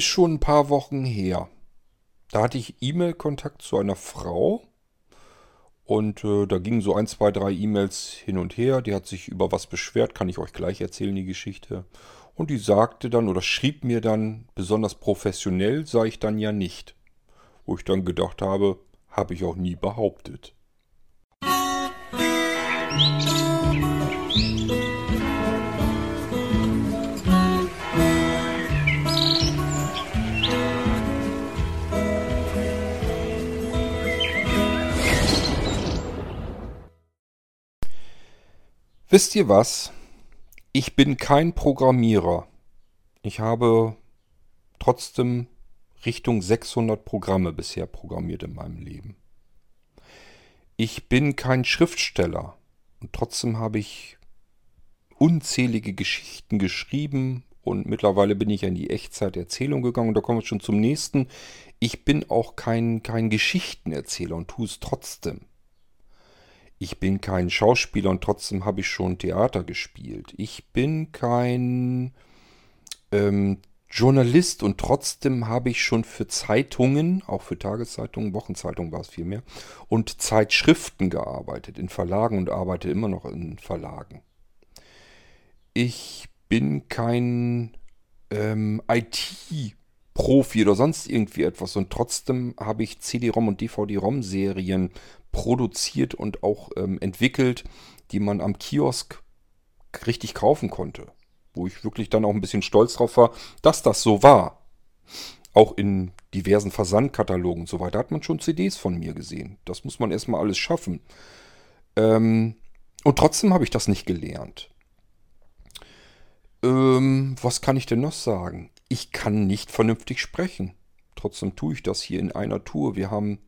ist schon ein paar Wochen her. Da hatte ich E-Mail-Kontakt zu einer Frau. Und äh, da gingen so ein, zwei, drei E-Mails hin und her. Die hat sich über was beschwert, kann ich euch gleich erzählen, die Geschichte. Und die sagte dann oder schrieb mir dann, besonders professionell sei ich dann ja nicht. Wo ich dann gedacht habe, habe ich auch nie behauptet. Wisst ihr was? Ich bin kein Programmierer. Ich habe trotzdem Richtung 600 Programme bisher programmiert in meinem Leben. Ich bin kein Schriftsteller und trotzdem habe ich unzählige Geschichten geschrieben und mittlerweile bin ich in die Echtzeiterzählung gegangen und da kommen wir schon zum nächsten. Ich bin auch kein, kein Geschichtenerzähler und tue es trotzdem. Ich bin kein Schauspieler und trotzdem habe ich schon Theater gespielt. Ich bin kein ähm, Journalist und trotzdem habe ich schon für Zeitungen, auch für Tageszeitungen, Wochenzeitungen war es vielmehr, und Zeitschriften gearbeitet, in Verlagen und arbeite immer noch in Verlagen. Ich bin kein ähm, IT-Profi oder sonst irgendwie etwas und trotzdem habe ich CD-ROM und DVD-ROM-Serien produziert und auch ähm, entwickelt, die man am Kiosk richtig kaufen konnte. Wo ich wirklich dann auch ein bisschen stolz drauf war, dass das so war. Auch in diversen Versandkatalogen und so weiter hat man schon CDs von mir gesehen. Das muss man erstmal alles schaffen. Ähm, und trotzdem habe ich das nicht gelernt. Ähm, was kann ich denn noch sagen? Ich kann nicht vernünftig sprechen. Trotzdem tue ich das hier in einer Tour. Wir haben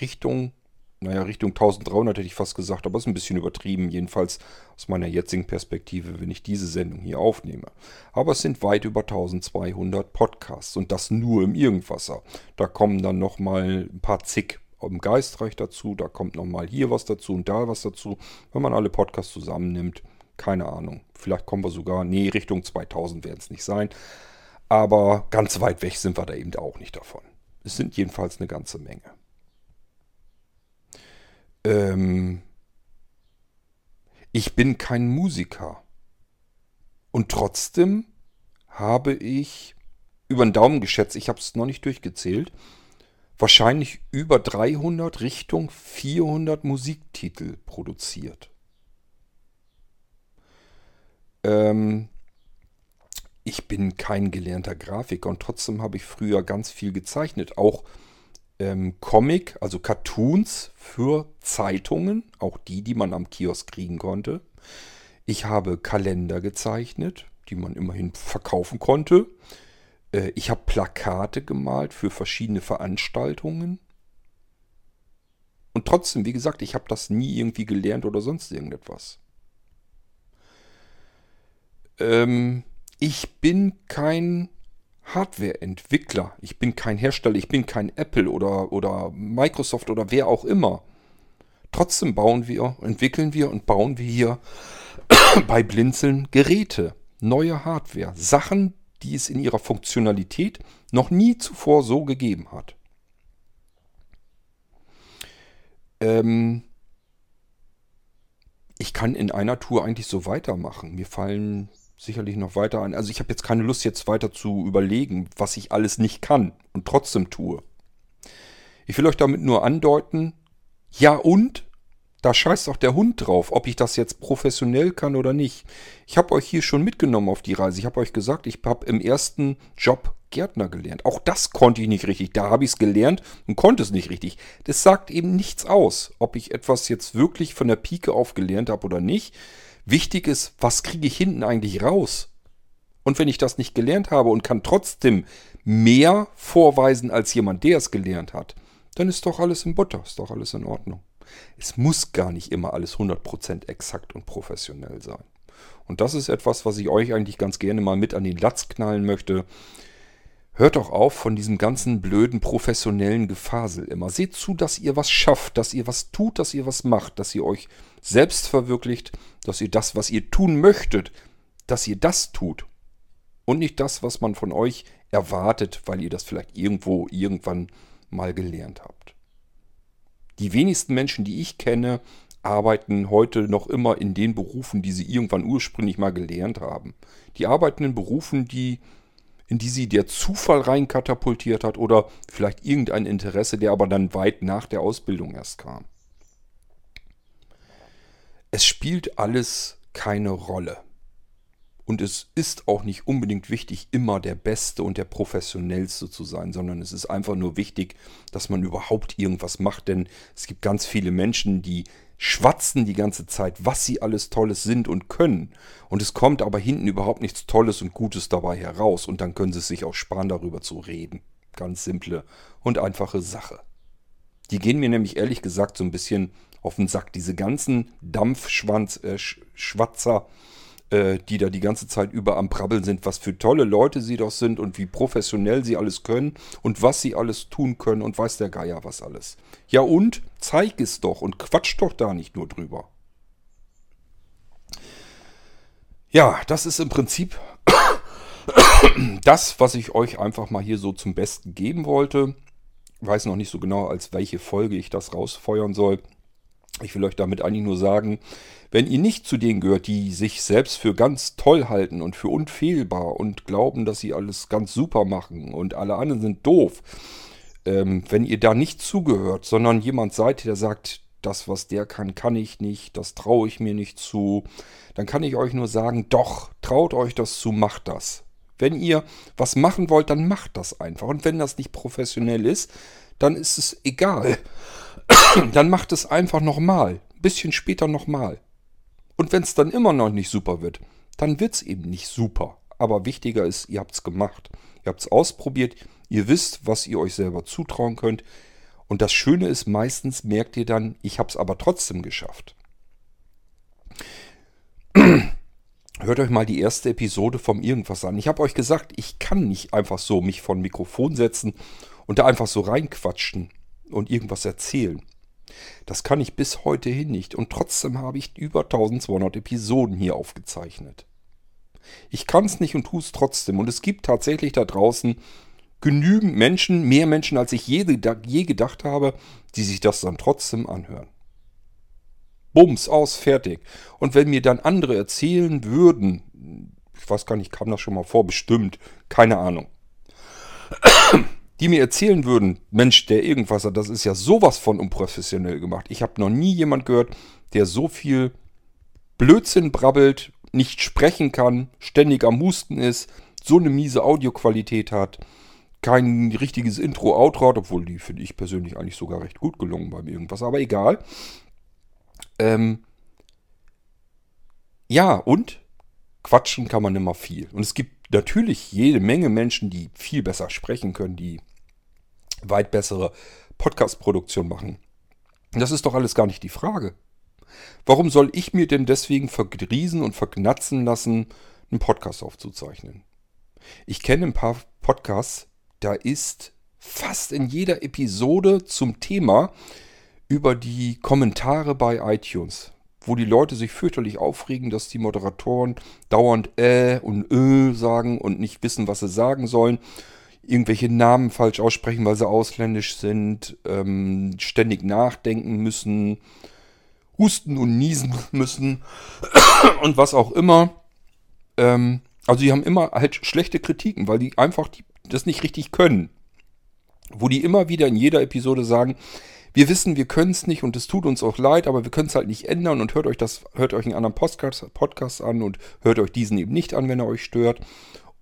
Richtung naja, Richtung 1300 hätte ich fast gesagt, aber ist ein bisschen übertrieben, jedenfalls aus meiner jetzigen Perspektive, wenn ich diese Sendung hier aufnehme. Aber es sind weit über 1200 Podcasts und das nur im Irgendwasser. Da kommen dann nochmal ein paar zig im Geistreich dazu, da kommt nochmal hier was dazu und da was dazu. Wenn man alle Podcasts zusammennimmt, keine Ahnung. Vielleicht kommen wir sogar, nee, Richtung 2000 werden es nicht sein. Aber ganz weit weg sind wir da eben auch nicht davon. Es sind jedenfalls eine ganze Menge. Ähm, ich bin kein Musiker. Und trotzdem habe ich über den Daumen geschätzt, ich habe es noch nicht durchgezählt, wahrscheinlich über 300 Richtung 400 Musiktitel produziert. Ähm, ich bin kein gelernter Grafiker und trotzdem habe ich früher ganz viel gezeichnet, auch ähm, Comic, also Cartoons für Zeitungen, auch die, die man am Kiosk kriegen konnte. Ich habe Kalender gezeichnet, die man immerhin verkaufen konnte. Äh, ich habe Plakate gemalt für verschiedene Veranstaltungen. Und trotzdem, wie gesagt, ich habe das nie irgendwie gelernt oder sonst irgendetwas. Ähm, ich bin kein Hardware-Entwickler. Ich bin kein Hersteller, ich bin kein Apple oder, oder Microsoft oder wer auch immer. Trotzdem bauen wir, entwickeln wir und bauen wir hier bei Blinzeln Geräte, neue Hardware, Sachen, die es in ihrer Funktionalität noch nie zuvor so gegeben hat. Ähm ich kann in einer Tour eigentlich so weitermachen. Mir fallen sicherlich noch weiter ein. Also ich habe jetzt keine Lust jetzt weiter zu überlegen, was ich alles nicht kann und trotzdem tue. Ich will euch damit nur andeuten, ja und? Da scheißt auch der Hund drauf, ob ich das jetzt professionell kann oder nicht. Ich habe euch hier schon mitgenommen auf die Reise. Ich habe euch gesagt, ich habe im ersten Job Gärtner gelernt. Auch das konnte ich nicht richtig. Da habe ich es gelernt und konnte es nicht richtig. Das sagt eben nichts aus, ob ich etwas jetzt wirklich von der Pike auf gelernt habe oder nicht. Wichtig ist, was kriege ich hinten eigentlich raus? Und wenn ich das nicht gelernt habe und kann trotzdem mehr vorweisen als jemand, der es gelernt hat, dann ist doch alles in Butter, ist doch alles in Ordnung. Es muss gar nicht immer alles 100% exakt und professionell sein. Und das ist etwas, was ich euch eigentlich ganz gerne mal mit an den Latz knallen möchte. Hört doch auf von diesem ganzen blöden professionellen Gefasel immer. Seht zu, dass ihr was schafft, dass ihr was tut, dass ihr was macht, dass ihr euch selbst verwirklicht, dass ihr das, was ihr tun möchtet, dass ihr das tut. Und nicht das, was man von euch erwartet, weil ihr das vielleicht irgendwo irgendwann mal gelernt habt. Die wenigsten Menschen, die ich kenne, arbeiten heute noch immer in den Berufen, die sie irgendwann ursprünglich mal gelernt haben. Die arbeiten in Berufen, die, in die sie der Zufall reinkatapultiert hat oder vielleicht irgendein Interesse, der aber dann weit nach der Ausbildung erst kam. Es spielt alles keine Rolle. Und es ist auch nicht unbedingt wichtig, immer der Beste und der Professionellste zu sein, sondern es ist einfach nur wichtig, dass man überhaupt irgendwas macht. Denn es gibt ganz viele Menschen, die schwatzen die ganze Zeit, was sie alles Tolles sind und können. Und es kommt aber hinten überhaupt nichts Tolles und Gutes dabei heraus. Und dann können sie es sich auch sparen, darüber zu reden. Ganz simple und einfache Sache. Die gehen mir nämlich ehrlich gesagt so ein bisschen auf den Sack. Diese ganzen Dampfschwanz, äh, äh, die da die ganze Zeit über am Prabbeln sind, was für tolle Leute sie doch sind und wie professionell sie alles können und was sie alles tun können und weiß der Geier was alles. Ja und? Zeig es doch und quatsch doch da nicht nur drüber. Ja, das ist im Prinzip das, was ich euch einfach mal hier so zum Besten geben wollte. Weiß noch nicht so genau, als welche Folge ich das rausfeuern soll. Ich will euch damit eigentlich nur sagen, wenn ihr nicht zu denen gehört, die sich selbst für ganz toll halten und für unfehlbar und glauben, dass sie alles ganz super machen und alle anderen sind doof, ähm, wenn ihr da nicht zugehört, sondern jemand seid, der sagt, das, was der kann, kann ich nicht, das traue ich mir nicht zu, dann kann ich euch nur sagen, doch, traut euch das zu, macht das. Wenn ihr was machen wollt, dann macht das einfach. Und wenn das nicht professionell ist, dann ist es egal. dann macht es einfach nochmal. Ein bisschen später nochmal. Und wenn es dann immer noch nicht super wird, dann wird es eben nicht super. Aber wichtiger ist, ihr habt es gemacht. Ihr habt es ausprobiert. Ihr wisst, was ihr euch selber zutrauen könnt. Und das Schöne ist, meistens merkt ihr dann, ich habe es aber trotzdem geschafft. Hört euch mal die erste Episode vom Irgendwas an. Ich habe euch gesagt, ich kann nicht einfach so mich vor ein Mikrofon setzen und da einfach so reinquatschen und irgendwas erzählen. Das kann ich bis heute hin nicht und trotzdem habe ich über 1200 Episoden hier aufgezeichnet. Ich kann es nicht und tue es trotzdem und es gibt tatsächlich da draußen genügend Menschen, mehr Menschen als ich je, je gedacht habe, die sich das dann trotzdem anhören. Bums, aus, fertig. Und wenn mir dann andere erzählen würden, ich weiß gar nicht, kam das schon mal vor, bestimmt, keine Ahnung die mir erzählen würden, Mensch, der irgendwas hat, das ist ja sowas von unprofessionell gemacht. Ich habe noch nie jemand gehört, der so viel Blödsinn brabbelt, nicht sprechen kann, ständig am Husten ist, so eine miese Audioqualität hat, kein richtiges Intro, Outro hat, obwohl die finde ich persönlich eigentlich sogar recht gut gelungen beim irgendwas, aber egal. Ähm, ja, und quatschen kann man immer viel. Und es gibt natürlich jede Menge Menschen, die viel besser sprechen können, die weit bessere Podcast-Produktion machen. Das ist doch alles gar nicht die Frage. Warum soll ich mir denn deswegen vergriesen und verknatzen lassen, einen Podcast aufzuzeichnen? Ich kenne ein paar Podcasts, da ist fast in jeder Episode zum Thema über die Kommentare bei iTunes wo die Leute sich fürchterlich aufregen, dass die Moderatoren dauernd äh und äh sagen und nicht wissen, was sie sagen sollen, irgendwelche Namen falsch aussprechen, weil sie ausländisch sind, ähm, ständig nachdenken müssen, husten und niesen müssen und was auch immer. Ähm, also die haben immer halt schlechte Kritiken, weil die einfach die, das nicht richtig können. Wo die immer wieder in jeder Episode sagen, wir wissen, wir können es nicht und es tut uns auch leid, aber wir können es halt nicht ändern und hört euch das, hört euch einen anderen Podcast, Podcast an und hört euch diesen eben nicht an, wenn er euch stört.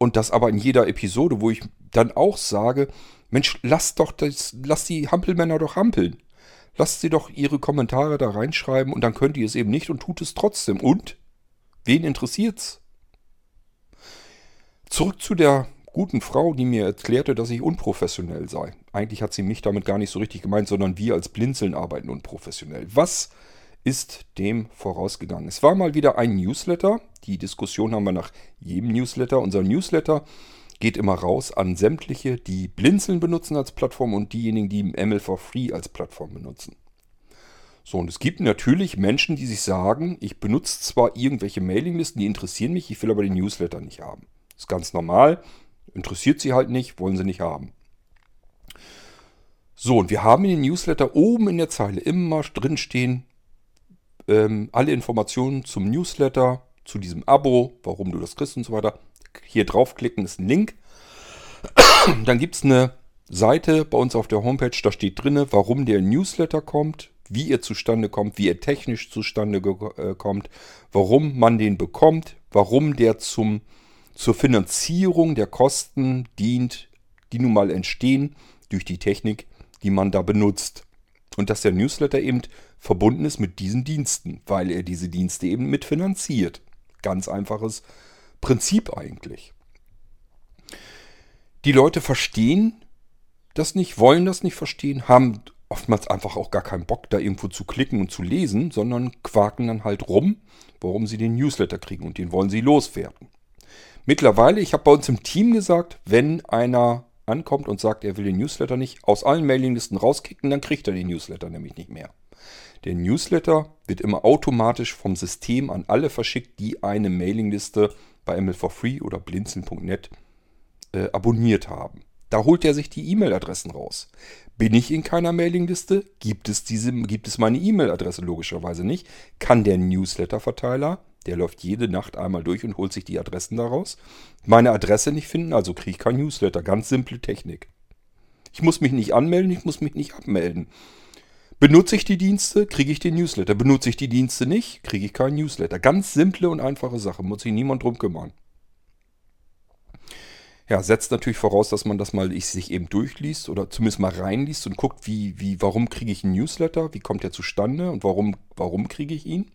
Und das aber in jeder Episode, wo ich dann auch sage, Mensch, lasst doch das, lasst die Hampelmänner doch hampeln. Lasst sie doch ihre Kommentare da reinschreiben und dann könnt ihr es eben nicht und tut es trotzdem. Und? Wen interessiert's? Zurück zu der guten Frau, die mir erklärte, dass ich unprofessionell sei. Eigentlich hat sie mich damit gar nicht so richtig gemeint, sondern wir als Blinzeln arbeiten unprofessionell. Was ist dem vorausgegangen? Es war mal wieder ein Newsletter. Die Diskussion haben wir nach jedem Newsletter. Unser Newsletter geht immer raus an sämtliche, die Blinzeln benutzen als Plattform und diejenigen, die ML for Free als Plattform benutzen. So, und es gibt natürlich Menschen, die sich sagen, ich benutze zwar irgendwelche Mailinglisten, die interessieren mich, ich will aber den Newsletter nicht haben. Ist ganz normal. Interessiert sie halt nicht, wollen sie nicht haben. So, und wir haben in den Newsletter oben in der Zeile immer drinstehen, ähm, alle Informationen zum Newsletter, zu diesem Abo, warum du das kriegst und so weiter. Hier draufklicken ist ein Link. Dann gibt es eine Seite bei uns auf der Homepage, da steht drin, warum der Newsletter kommt, wie er zustande kommt, wie er technisch zustande äh, kommt, warum man den bekommt, warum der zum, zur Finanzierung der Kosten dient, die nun mal entstehen durch die Technik, die man da benutzt. Und dass der Newsletter eben verbunden ist mit diesen Diensten, weil er diese Dienste eben mitfinanziert. Ganz einfaches Prinzip eigentlich. Die Leute verstehen das nicht, wollen das nicht verstehen, haben oftmals einfach auch gar keinen Bock, da irgendwo zu klicken und zu lesen, sondern quaken dann halt rum, warum sie den Newsletter kriegen und den wollen sie loswerden. Mittlerweile, ich habe bei uns im Team gesagt, wenn einer ankommt und sagt, er will den Newsletter nicht aus allen Mailinglisten rauskicken, dann kriegt er den Newsletter nämlich nicht mehr. Der Newsletter wird immer automatisch vom System an alle verschickt, die eine Mailingliste bei ML4Free oder blinzeln.net äh, abonniert haben. Da holt er sich die E-Mail-Adressen raus. Bin ich in keiner Mailingliste? Gibt es, diese, gibt es meine E-Mail-Adresse logischerweise nicht? Kann der Newsletter-Verteiler, der läuft jede Nacht einmal durch und holt sich die Adressen daraus, meine Adresse nicht finden, also kriege ich kein Newsletter. Ganz simple Technik. Ich muss mich nicht anmelden, ich muss mich nicht abmelden. Benutze ich die Dienste, kriege ich den Newsletter. Benutze ich die Dienste nicht, kriege ich keinen Newsletter. Ganz simple und einfache Sache, muss sich niemand drum kümmern. Ja, setzt natürlich voraus, dass man das mal sich eben durchliest oder zumindest mal reinliest und guckt, wie, wie, warum kriege ich einen Newsletter, wie kommt der zustande und warum, warum kriege ich ihn.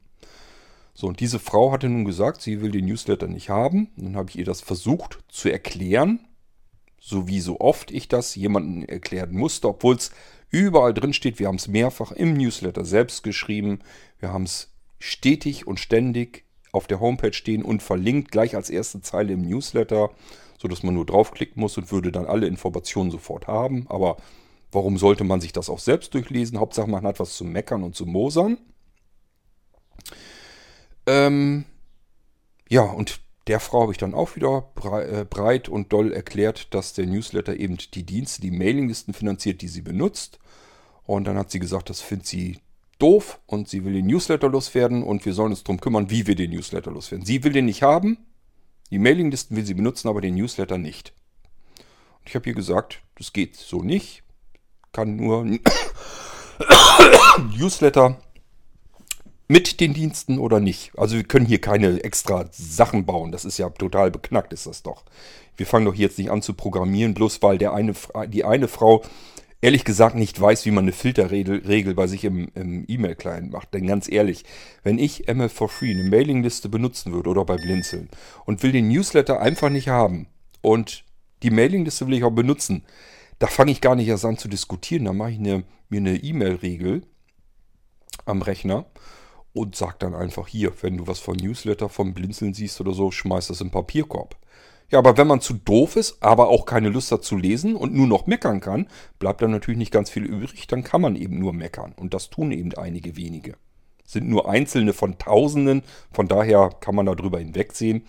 So, und diese Frau hatte nun gesagt, sie will den Newsletter nicht haben. Und dann habe ich ihr das versucht zu erklären, so wie so oft ich das jemandem erklären musste, obwohl es überall drin steht. Wir haben es mehrfach im Newsletter selbst geschrieben. Wir haben es stetig und ständig auf der Homepage stehen und verlinkt, gleich als erste Zeile im Newsletter sodass man nur draufklicken muss und würde dann alle Informationen sofort haben. Aber warum sollte man sich das auch selbst durchlesen? Hauptsache man hat was zu meckern und zu mosern. Ähm, ja, und der Frau habe ich dann auch wieder äh, breit und doll erklärt, dass der Newsletter eben die Dienste, die Mailinglisten finanziert, die sie benutzt. Und dann hat sie gesagt, das findet sie doof und sie will den Newsletter loswerden und wir sollen uns darum kümmern, wie wir den Newsletter loswerden. Sie will den nicht haben, die Mailinglisten will sie benutzen, aber den Newsletter nicht. Und ich habe ihr gesagt, das geht so nicht. Kann nur Newsletter mit den Diensten oder nicht. Also wir können hier keine extra Sachen bauen. Das ist ja total beknackt, ist das doch. Wir fangen doch jetzt nicht an zu programmieren, bloß weil der eine, die eine Frau ehrlich gesagt nicht weiß, wie man eine Filterregel bei sich im, im E-Mail-Client macht. Denn ganz ehrlich, wenn ich ML for Free eine Mailingliste benutzen würde oder bei Blinzeln und will den Newsletter einfach nicht haben und die Mailingliste will ich auch benutzen, da fange ich gar nicht erst an zu diskutieren. Da mache ich eine, mir eine E-Mail-Regel am Rechner und sage dann einfach hier, wenn du was von Newsletter vom Blinzeln siehst oder so, schmeiß das im Papierkorb. Ja, aber wenn man zu doof ist, aber auch keine Lust hat zu lesen und nur noch meckern kann, bleibt dann natürlich nicht ganz viel übrig, dann kann man eben nur meckern. Und das tun eben einige wenige. Sind nur einzelne von Tausenden, von daher kann man darüber hinwegsehen.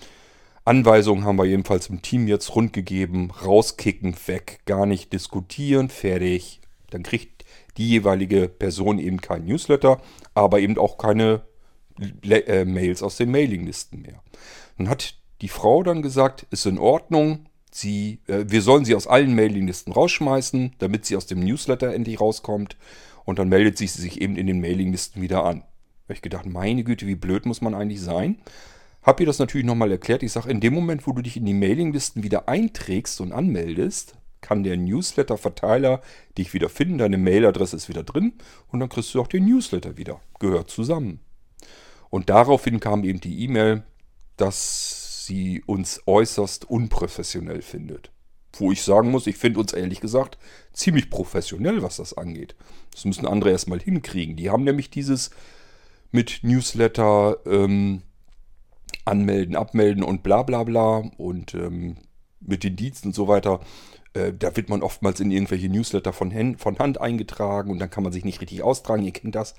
Anweisungen haben wir jedenfalls im Team jetzt rundgegeben. Rauskicken, weg, gar nicht diskutieren, fertig. Dann kriegt die jeweilige Person eben kein Newsletter, aber eben auch keine äh, Mails aus den Mailinglisten mehr. Dann hat die Frau dann gesagt, ist in Ordnung, sie, äh, wir sollen sie aus allen Mailinglisten rausschmeißen, damit sie aus dem Newsletter endlich rauskommt. Und dann meldet sie sich eben in den Mailinglisten wieder an. Habe ich gedacht, meine Güte, wie blöd muss man eigentlich sein? Hab ihr das natürlich nochmal erklärt. Ich sage, in dem Moment, wo du dich in die Mailinglisten wieder einträgst und anmeldest, kann der Newsletter-Verteiler dich wieder finden. Deine Mailadresse ist wieder drin und dann kriegst du auch den Newsletter wieder. Gehört zusammen. Und daraufhin kam eben die E-Mail, dass sie uns äußerst unprofessionell findet. Wo ich sagen muss, ich finde uns ehrlich gesagt ziemlich professionell, was das angeht. Das müssen andere erstmal hinkriegen. Die haben nämlich dieses mit Newsletter ähm, anmelden, abmelden und bla bla bla und ähm, mit den Diensten und so weiter. Äh, da wird man oftmals in irgendwelche Newsletter von Hand, von Hand eingetragen und dann kann man sich nicht richtig austragen. Ihr kennt das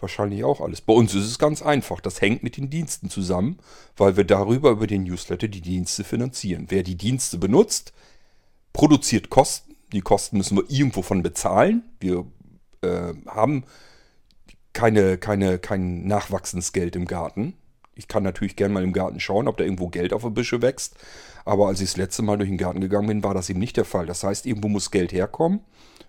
wahrscheinlich auch alles. Bei uns ist es ganz einfach. Das hängt mit den Diensten zusammen, weil wir darüber über den Newsletter die Dienste finanzieren. Wer die Dienste benutzt, produziert Kosten. Die Kosten müssen wir irgendwo von bezahlen. Wir äh, haben keine, keine, kein nachwachsendes Geld im Garten. Ich kann natürlich gerne mal im Garten schauen, ob da irgendwo Geld auf der Büsche wächst. Aber als ich das letzte Mal durch den Garten gegangen bin, war das eben nicht der Fall. Das heißt, irgendwo muss Geld herkommen.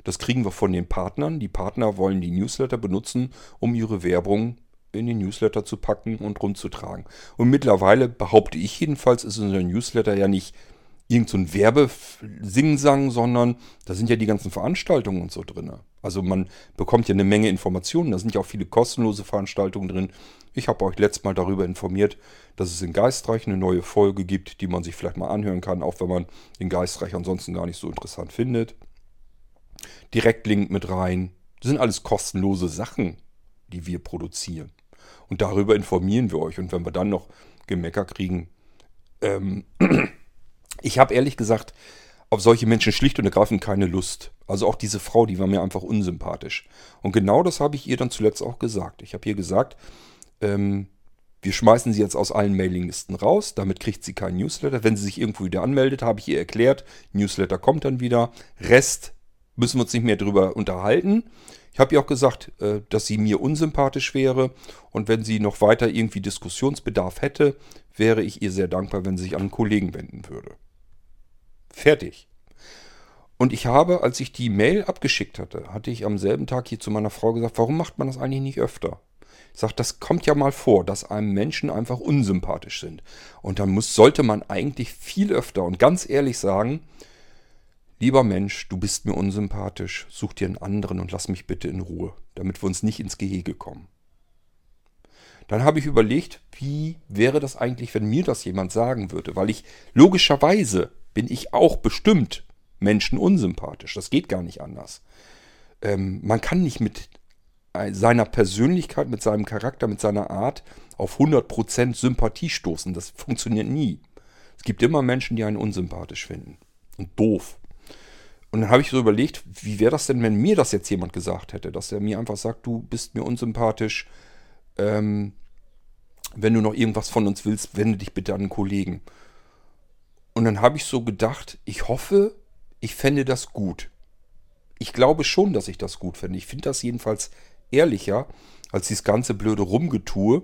Das kriegen wir von den Partnern. Die Partner wollen die Newsletter benutzen, um ihre Werbung in den Newsletter zu packen und rumzutragen. Und mittlerweile behaupte ich jedenfalls, ist unser Newsletter ja nicht irgend so Werbesingsang, sondern da sind ja die ganzen Veranstaltungen und so drin. Also man bekommt ja eine Menge Informationen, da sind ja auch viele kostenlose Veranstaltungen drin. Ich habe euch letztes Mal darüber informiert, dass es in Geistreich eine neue Folge gibt, die man sich vielleicht mal anhören kann, auch wenn man den Geistreich ansonsten gar nicht so interessant findet. Direktlink mit rein. Das sind alles kostenlose Sachen, die wir produzieren. Und darüber informieren wir euch. Und wenn wir dann noch Gemecker kriegen, ähm, ich habe ehrlich gesagt auf solche Menschen schlicht und ergreifend keine Lust. Also auch diese Frau, die war mir einfach unsympathisch. Und genau das habe ich ihr dann zuletzt auch gesagt. Ich habe ihr gesagt, ähm, wir schmeißen sie jetzt aus allen Mailinglisten raus, damit kriegt sie keinen Newsletter. Wenn sie sich irgendwo wieder anmeldet, habe ich ihr erklärt, Newsletter kommt dann wieder. Rest müssen wir uns nicht mehr drüber unterhalten. Ich habe ihr auch gesagt, äh, dass sie mir unsympathisch wäre und wenn sie noch weiter irgendwie Diskussionsbedarf hätte, wäre ich ihr sehr dankbar, wenn sie sich an einen Kollegen wenden würde. Fertig. Und ich habe, als ich die Mail abgeschickt hatte, hatte ich am selben Tag hier zu meiner Frau gesagt, warum macht man das eigentlich nicht öfter? Ich sage, das kommt ja mal vor, dass einem Menschen einfach unsympathisch sind. Und dann muss, sollte man eigentlich viel öfter und ganz ehrlich sagen, lieber Mensch, du bist mir unsympathisch, such dir einen anderen und lass mich bitte in Ruhe, damit wir uns nicht ins Gehege kommen. Dann habe ich überlegt, wie wäre das eigentlich, wenn mir das jemand sagen würde, weil ich logischerweise bin ich auch bestimmt Menschen unsympathisch. Das geht gar nicht anders. Ähm, man kann nicht mit seiner Persönlichkeit, mit seinem Charakter, mit seiner Art auf 100% Sympathie stoßen. Das funktioniert nie. Es gibt immer Menschen, die einen unsympathisch finden. Und doof. Und dann habe ich so überlegt, wie wäre das denn, wenn mir das jetzt jemand gesagt hätte, dass er mir einfach sagt, du bist mir unsympathisch, ähm, wenn du noch irgendwas von uns willst, wende dich bitte an einen Kollegen. Und dann habe ich so gedacht, ich hoffe, ich fände das gut. Ich glaube schon, dass ich das gut fände. Ich finde das jedenfalls ehrlicher als dieses ganze blöde Rumgetue,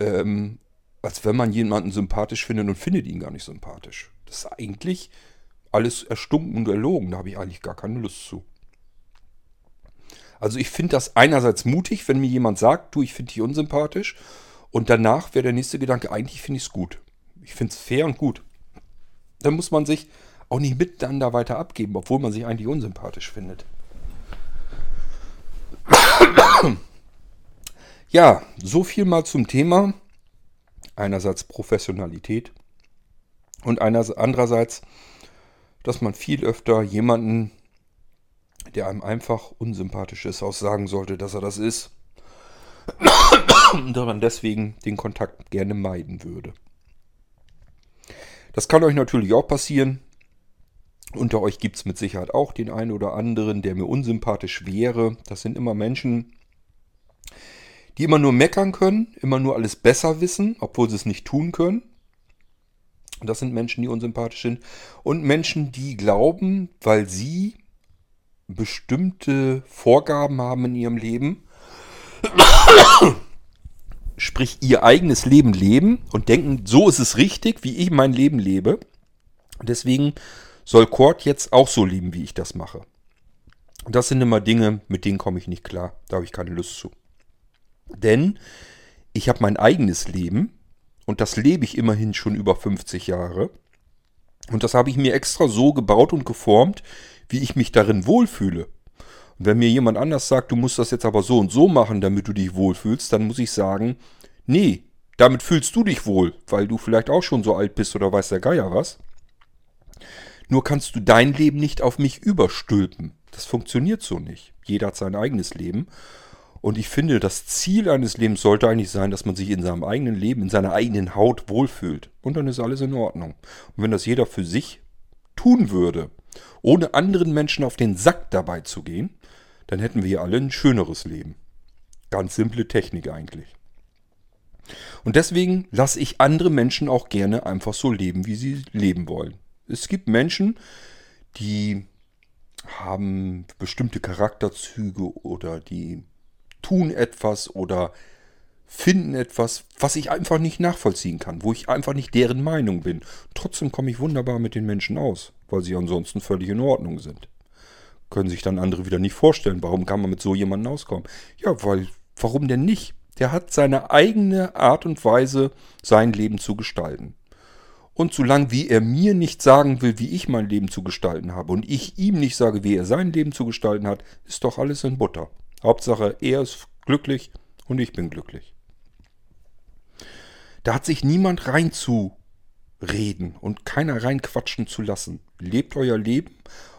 ähm, als wenn man jemanden sympathisch findet und findet ihn gar nicht sympathisch. Das ist eigentlich alles erstunken und erlogen. Da habe ich eigentlich gar keine Lust zu. Also ich finde das einerseits mutig, wenn mir jemand sagt, du, ich finde dich unsympathisch. Und danach wäre der nächste Gedanke, eigentlich finde ich es gut. Ich finde es fair und gut. Dann muss man sich auch nicht miteinander weiter abgeben, obwohl man sich eigentlich unsympathisch findet. Ja, so viel mal zum Thema. Einerseits Professionalität und andererseits, dass man viel öfter jemanden, der einem einfach unsympathisch ist, auch sagen sollte, dass er das ist. und dass man deswegen den Kontakt gerne meiden würde. Das kann euch natürlich auch passieren. Unter euch gibt es mit Sicherheit auch den einen oder anderen, der mir unsympathisch wäre. Das sind immer Menschen, die immer nur meckern können, immer nur alles besser wissen, obwohl sie es nicht tun können. Das sind Menschen, die unsympathisch sind. Und Menschen, die glauben, weil sie bestimmte Vorgaben haben in ihrem Leben, sprich ihr eigenes Leben leben und denken, so ist es richtig, wie ich mein Leben lebe. Deswegen soll Kurt jetzt auch so leben, wie ich das mache. Das sind immer Dinge, mit denen komme ich nicht klar. Da habe ich keine Lust zu. Denn ich habe mein eigenes Leben und das lebe ich immerhin schon über 50 Jahre. Und das habe ich mir extra so gebaut und geformt, wie ich mich darin wohlfühle. Und wenn mir jemand anders sagt, du musst das jetzt aber so und so machen, damit du dich wohlfühlst, dann muss ich sagen, nee, damit fühlst du dich wohl, weil du vielleicht auch schon so alt bist oder weiß der Geier was. Nur kannst du dein Leben nicht auf mich überstülpen. Das funktioniert so nicht. Jeder hat sein eigenes Leben. Und ich finde, das Ziel eines Lebens sollte eigentlich sein, dass man sich in seinem eigenen Leben, in seiner eigenen Haut wohlfühlt. Und dann ist alles in Ordnung. Und wenn das jeder für sich tun würde, ohne anderen Menschen auf den Sack dabei zu gehen, dann hätten wir alle ein schöneres Leben. Ganz simple Technik eigentlich. Und deswegen lasse ich andere Menschen auch gerne einfach so leben, wie sie leben wollen. Es gibt Menschen, die haben bestimmte Charakterzüge oder die tun etwas oder finden etwas, was ich einfach nicht nachvollziehen kann, wo ich einfach nicht deren Meinung bin. Trotzdem komme ich wunderbar mit den Menschen aus, weil sie ansonsten völlig in Ordnung sind. Können sich dann andere wieder nicht vorstellen, warum kann man mit so jemandem auskommen? Ja, weil, warum denn nicht? Der hat seine eigene Art und Weise, sein Leben zu gestalten. Und solange wie er mir nicht sagen will, wie ich mein Leben zu gestalten habe und ich ihm nicht sage, wie er sein Leben zu gestalten hat, ist doch alles in Butter. Hauptsache, er ist glücklich und ich bin glücklich. Da hat sich niemand reinzureden und keiner reinquatschen zu lassen. Lebt euer Leben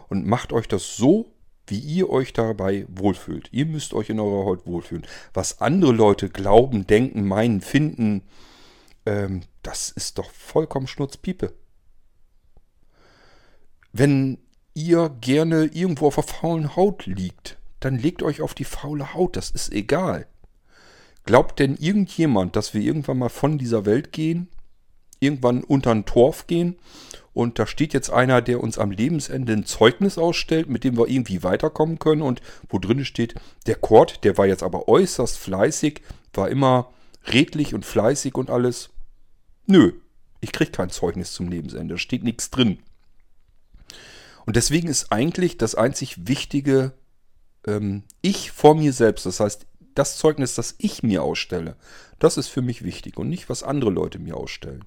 und macht euch das so, wie ihr euch dabei wohlfühlt. Ihr müsst euch in eurer Haut wohlfühlen. Was andere Leute glauben, denken, meinen, finden, ähm, das ist doch vollkommen Schnurzpiepe. Wenn ihr gerne irgendwo auf der faulen Haut liegt, dann legt euch auf die faule Haut, das ist egal. Glaubt denn irgendjemand, dass wir irgendwann mal von dieser Welt gehen, irgendwann unter ein Torf gehen und da steht jetzt einer, der uns am Lebensende ein Zeugnis ausstellt, mit dem wir irgendwie weiterkommen können und wo drin steht, der Kord, der war jetzt aber äußerst fleißig, war immer redlich und fleißig und alles. Nö, ich kriege kein Zeugnis zum Lebensende, da steht nichts drin. Und deswegen ist eigentlich das einzig Wichtige, ähm, ich vor mir selbst, das heißt, das Zeugnis, das ich mir ausstelle, das ist für mich wichtig und nicht, was andere Leute mir ausstellen.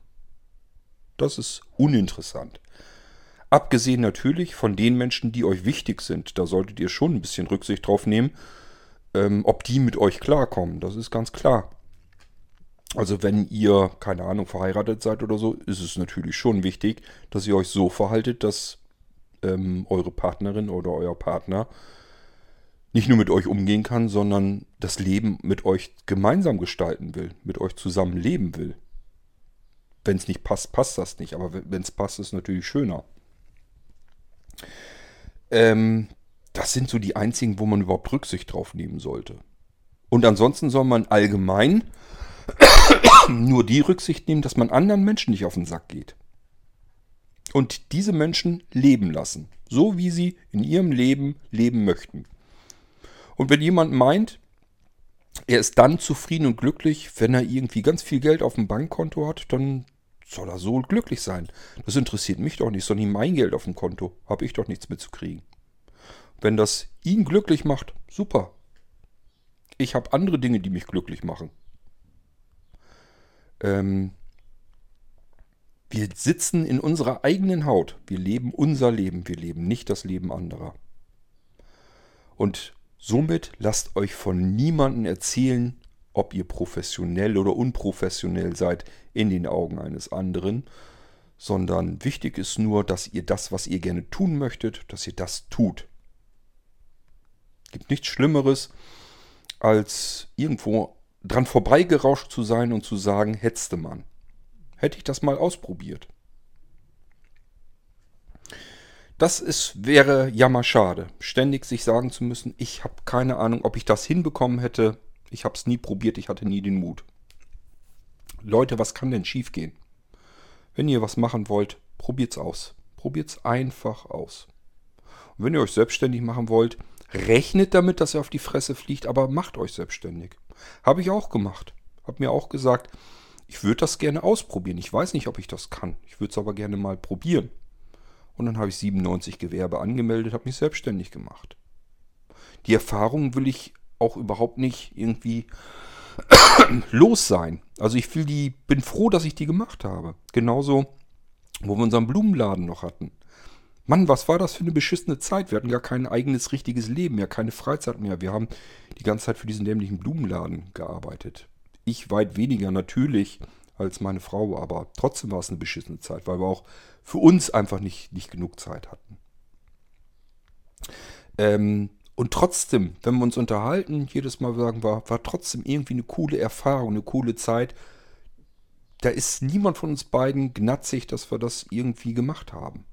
Das ist uninteressant. Abgesehen natürlich von den Menschen, die euch wichtig sind, da solltet ihr schon ein bisschen Rücksicht drauf nehmen, ähm, ob die mit euch klarkommen. Das ist ganz klar. Also wenn ihr, keine Ahnung, verheiratet seid oder so, ist es natürlich schon wichtig, dass ihr euch so verhaltet, dass ähm, eure Partnerin oder euer Partner nicht nur mit euch umgehen kann, sondern das Leben mit euch gemeinsam gestalten will, mit euch zusammen leben will. Wenn es nicht passt, passt das nicht, aber wenn es passt, ist es natürlich schöner. Ähm, das sind so die einzigen, wo man überhaupt Rücksicht drauf nehmen sollte. Und ansonsten soll man allgemein nur die Rücksicht nehmen, dass man anderen Menschen nicht auf den Sack geht. Und diese Menschen leben lassen, so wie sie in ihrem Leben leben möchten. Und wenn jemand meint, er ist dann zufrieden und glücklich, wenn er irgendwie ganz viel Geld auf dem Bankkonto hat, dann soll er so glücklich sein. Das interessiert mich doch nicht, sondern mein Geld auf dem Konto. Habe ich doch nichts mitzukriegen. Wenn das ihn glücklich macht, super. Ich habe andere Dinge, die mich glücklich machen. Ähm, wir sitzen in unserer eigenen Haut. Wir leben unser Leben. Wir leben nicht das Leben anderer. Und somit lasst euch von niemandem erzählen, ob ihr professionell oder unprofessionell seid in den Augen eines anderen, sondern wichtig ist nur, dass ihr das, was ihr gerne tun möchtet, dass ihr das tut. Es gibt nichts Schlimmeres, als irgendwo dran vorbeigerauscht zu sein und zu sagen, hetzte man. Hätte ich das mal ausprobiert. Das ist, wäre jammerschade, ständig sich sagen zu müssen, ich habe keine Ahnung, ob ich das hinbekommen hätte, ich habe es nie probiert, ich hatte nie den Mut. Leute, was kann denn schiefgehen? Wenn ihr was machen wollt, probiert's aus. Probiert's einfach aus. Und wenn ihr euch selbstständig machen wollt, rechnet damit, dass ihr auf die Fresse fliegt, aber macht euch selbstständig. Habe ich auch gemacht. Habe mir auch gesagt, ich würde das gerne ausprobieren. Ich weiß nicht, ob ich das kann. Ich würde es aber gerne mal probieren. Und dann habe ich 97 Gewerbe angemeldet, habe mich selbstständig gemacht. Die Erfahrung will ich auch überhaupt nicht irgendwie los sein. Also ich will die, bin froh, dass ich die gemacht habe. Genauso, wo wir unseren Blumenladen noch hatten. Mann, was war das für eine beschissene Zeit? Wir hatten gar kein eigenes richtiges Leben, ja keine Freizeit mehr. Wir haben die ganze Zeit für diesen dämlichen Blumenladen gearbeitet. Ich weit weniger natürlich als meine Frau, aber trotzdem war es eine beschissene Zeit, weil wir auch für uns einfach nicht, nicht genug Zeit hatten. Ähm, und trotzdem, wenn wir uns unterhalten, jedes Mal sagen wir, war trotzdem irgendwie eine coole Erfahrung, eine coole Zeit. Da ist niemand von uns beiden gnatzig, dass wir das irgendwie gemacht haben.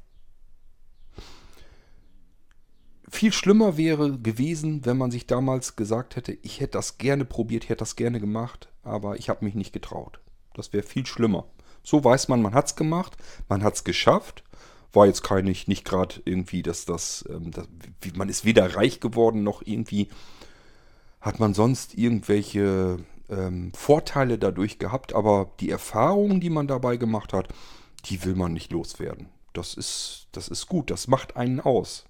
Viel schlimmer wäre gewesen, wenn man sich damals gesagt hätte, ich hätte das gerne probiert, ich hätte das gerne gemacht, aber ich habe mich nicht getraut. Das wäre viel schlimmer. So weiß man, man hat es gemacht, man hat es geschafft. War jetzt kein, nicht, gerade irgendwie, dass das, ähm, das, man ist weder reich geworden, noch irgendwie hat man sonst irgendwelche ähm, Vorteile dadurch gehabt, aber die Erfahrungen, die man dabei gemacht hat, die will man nicht loswerden. Das ist, das ist gut, das macht einen aus.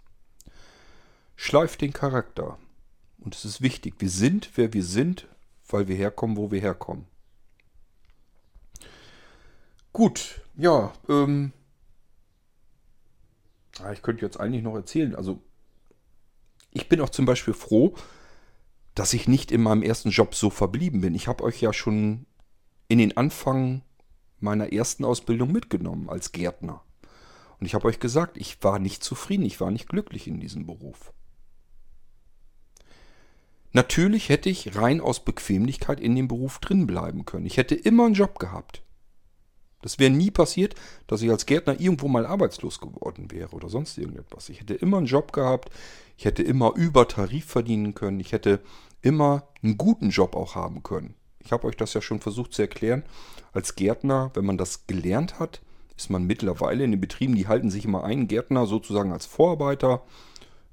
Schleift den Charakter. Und es ist wichtig, wir sind, wer wir sind, weil wir herkommen, wo wir herkommen. Gut, ja, ähm, ich könnte jetzt eigentlich noch erzählen. Also, ich bin auch zum Beispiel froh, dass ich nicht in meinem ersten Job so verblieben bin. Ich habe euch ja schon in den Anfang meiner ersten Ausbildung mitgenommen als Gärtner. Und ich habe euch gesagt, ich war nicht zufrieden, ich war nicht glücklich in diesem Beruf. Natürlich hätte ich rein aus Bequemlichkeit in dem Beruf drin bleiben können. Ich hätte immer einen Job gehabt. Das wäre nie passiert, dass ich als Gärtner irgendwo mal arbeitslos geworden wäre oder sonst irgendetwas. Ich hätte immer einen Job gehabt, ich hätte immer über Tarif verdienen können, ich hätte immer einen guten Job auch haben können. Ich habe euch das ja schon versucht zu erklären. Als Gärtner, wenn man das gelernt hat, ist man mittlerweile in den Betrieben, die halten sich immer einen Gärtner sozusagen als Vorarbeiter,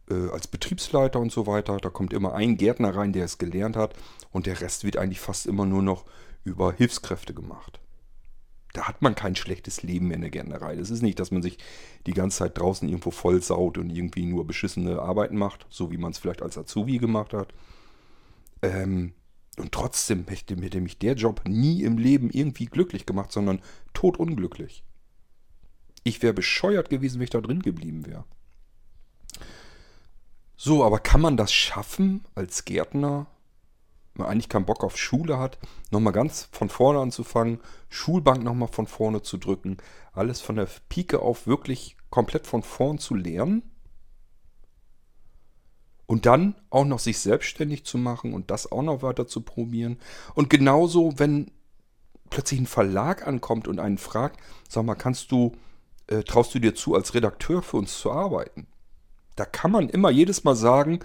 äh, als Betriebsleiter und so weiter. Da kommt immer ein Gärtner rein, der es gelernt hat und der Rest wird eigentlich fast immer nur noch über Hilfskräfte gemacht. Da hat man kein schlechtes Leben in der Gärtnerei. Das ist nicht, dass man sich die ganze Zeit draußen irgendwo vollsaut und irgendwie nur beschissene Arbeiten macht, so wie man es vielleicht als Azubi gemacht hat. Ähm, und trotzdem hätte, hätte mich der Job nie im Leben irgendwie glücklich gemacht, sondern totunglücklich. Ich wäre bescheuert gewesen, wenn ich da drin geblieben wäre. So, aber kann man das schaffen als Gärtner, eigentlich keinen Bock auf Schule hat, nochmal ganz von vorne anzufangen, Schulbank nochmal von vorne zu drücken, alles von der Pike auf wirklich komplett von vorn zu lernen? Und dann auch noch sich selbstständig zu machen und das auch noch weiter zu probieren. Und genauso, wenn plötzlich ein Verlag ankommt und einen fragt, sag mal, kannst du, äh, traust du dir zu, als Redakteur für uns zu arbeiten? Da kann man immer jedes Mal sagen,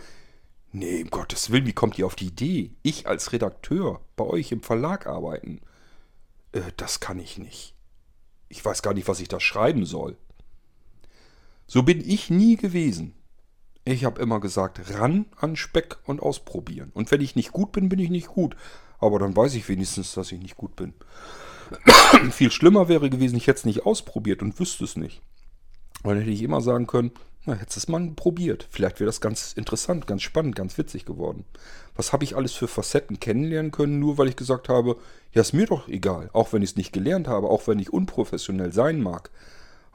nee, um Gottes Willen, wie kommt ihr auf die Idee? Ich als Redakteur bei euch im Verlag arbeiten? Äh, das kann ich nicht. Ich weiß gar nicht, was ich da schreiben soll. So bin ich nie gewesen. Ich habe immer gesagt, ran an Speck und ausprobieren. Und wenn ich nicht gut bin, bin ich nicht gut. Aber dann weiß ich wenigstens, dass ich nicht gut bin. Viel schlimmer wäre gewesen, ich hätte es nicht ausprobiert und wüsste es nicht. Dann hätte ich immer sagen können, na, hättest es mal probiert. Vielleicht wäre das ganz interessant, ganz spannend, ganz witzig geworden. Was habe ich alles für Facetten kennenlernen können, nur weil ich gesagt habe, ja, ist mir doch egal. Auch wenn ich es nicht gelernt habe, auch wenn ich unprofessionell sein mag.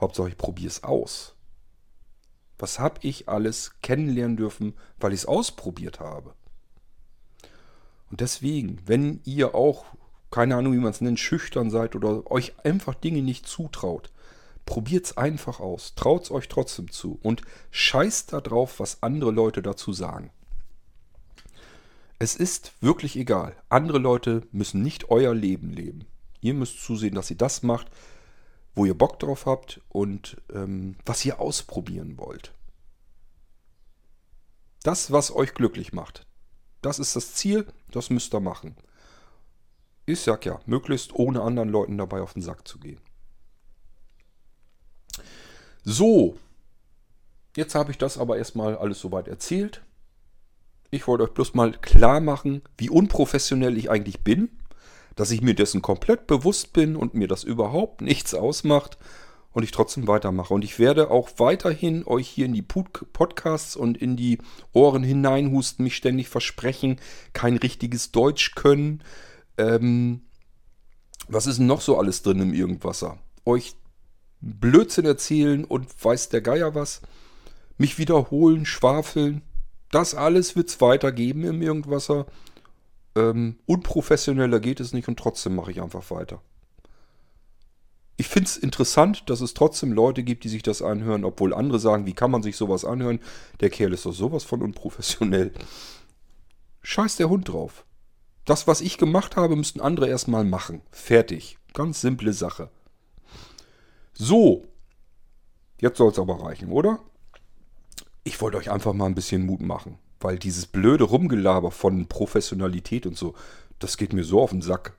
Hauptsache, ich probiere es aus. Was habe ich alles kennenlernen dürfen, weil ich es ausprobiert habe? Und deswegen, wenn ihr auch, keine Ahnung, wie man es nennt, schüchtern seid oder euch einfach Dinge nicht zutraut, probiert es einfach aus. Traut es euch trotzdem zu und scheißt da drauf, was andere Leute dazu sagen. Es ist wirklich egal. Andere Leute müssen nicht euer Leben leben. Ihr müsst zusehen, dass ihr das macht, wo ihr Bock drauf habt und ähm, was ihr ausprobieren wollt. Das, was euch glücklich macht. Das ist das Ziel, das müsst ihr machen. Ich sag ja, möglichst ohne anderen Leuten dabei auf den Sack zu gehen. So, jetzt habe ich das aber erstmal alles soweit erzählt. Ich wollte euch bloß mal klar machen, wie unprofessionell ich eigentlich bin dass ich mir dessen komplett bewusst bin und mir das überhaupt nichts ausmacht und ich trotzdem weitermache. Und ich werde auch weiterhin euch hier in die Podcasts und in die Ohren hineinhusten, mich ständig versprechen, kein richtiges Deutsch können. Ähm, was ist noch so alles drin im Irgendwasser? Euch Blödsinn erzählen und weiß der Geier was. Mich wiederholen, schwafeln. Das alles wird es weitergeben im Irgendwasser. Ähm, unprofessioneller geht es nicht und trotzdem mache ich einfach weiter. Ich finde es interessant, dass es trotzdem Leute gibt, die sich das anhören, obwohl andere sagen, wie kann man sich sowas anhören? Der Kerl ist doch sowas von unprofessionell. Scheiß der Hund drauf. Das, was ich gemacht habe, müssten andere erstmal machen. Fertig. Ganz simple Sache. So. Jetzt soll es aber reichen, oder? ich wollte euch einfach mal ein bisschen Mut machen. Weil dieses blöde Rumgelaber von Professionalität und so, das geht mir so auf den Sack.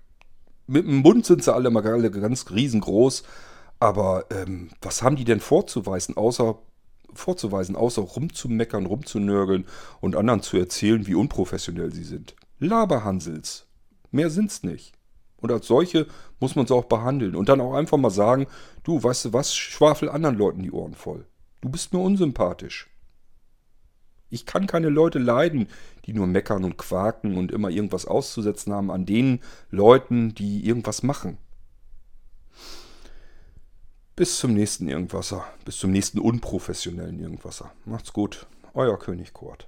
Mit dem Mund sind sie alle mal ganz riesengroß. Aber ähm, was haben die denn vorzuweisen, außer vorzuweisen, außer rumzumeckern, rumzunörgeln und anderen zu erzählen, wie unprofessionell sie sind? Laberhansels. Mehr sind's nicht. Und als solche muss man sie auch behandeln. Und dann auch einfach mal sagen, du, weißt du was, schwafel anderen Leuten die Ohren voll. Du bist mir unsympathisch. Ich kann keine Leute leiden, die nur meckern und quaken und immer irgendwas auszusetzen haben an den Leuten, die irgendwas machen. Bis zum nächsten Irgendwasser. Bis zum nächsten unprofessionellen Irgendwasser. Macht's gut. Euer König Kurt.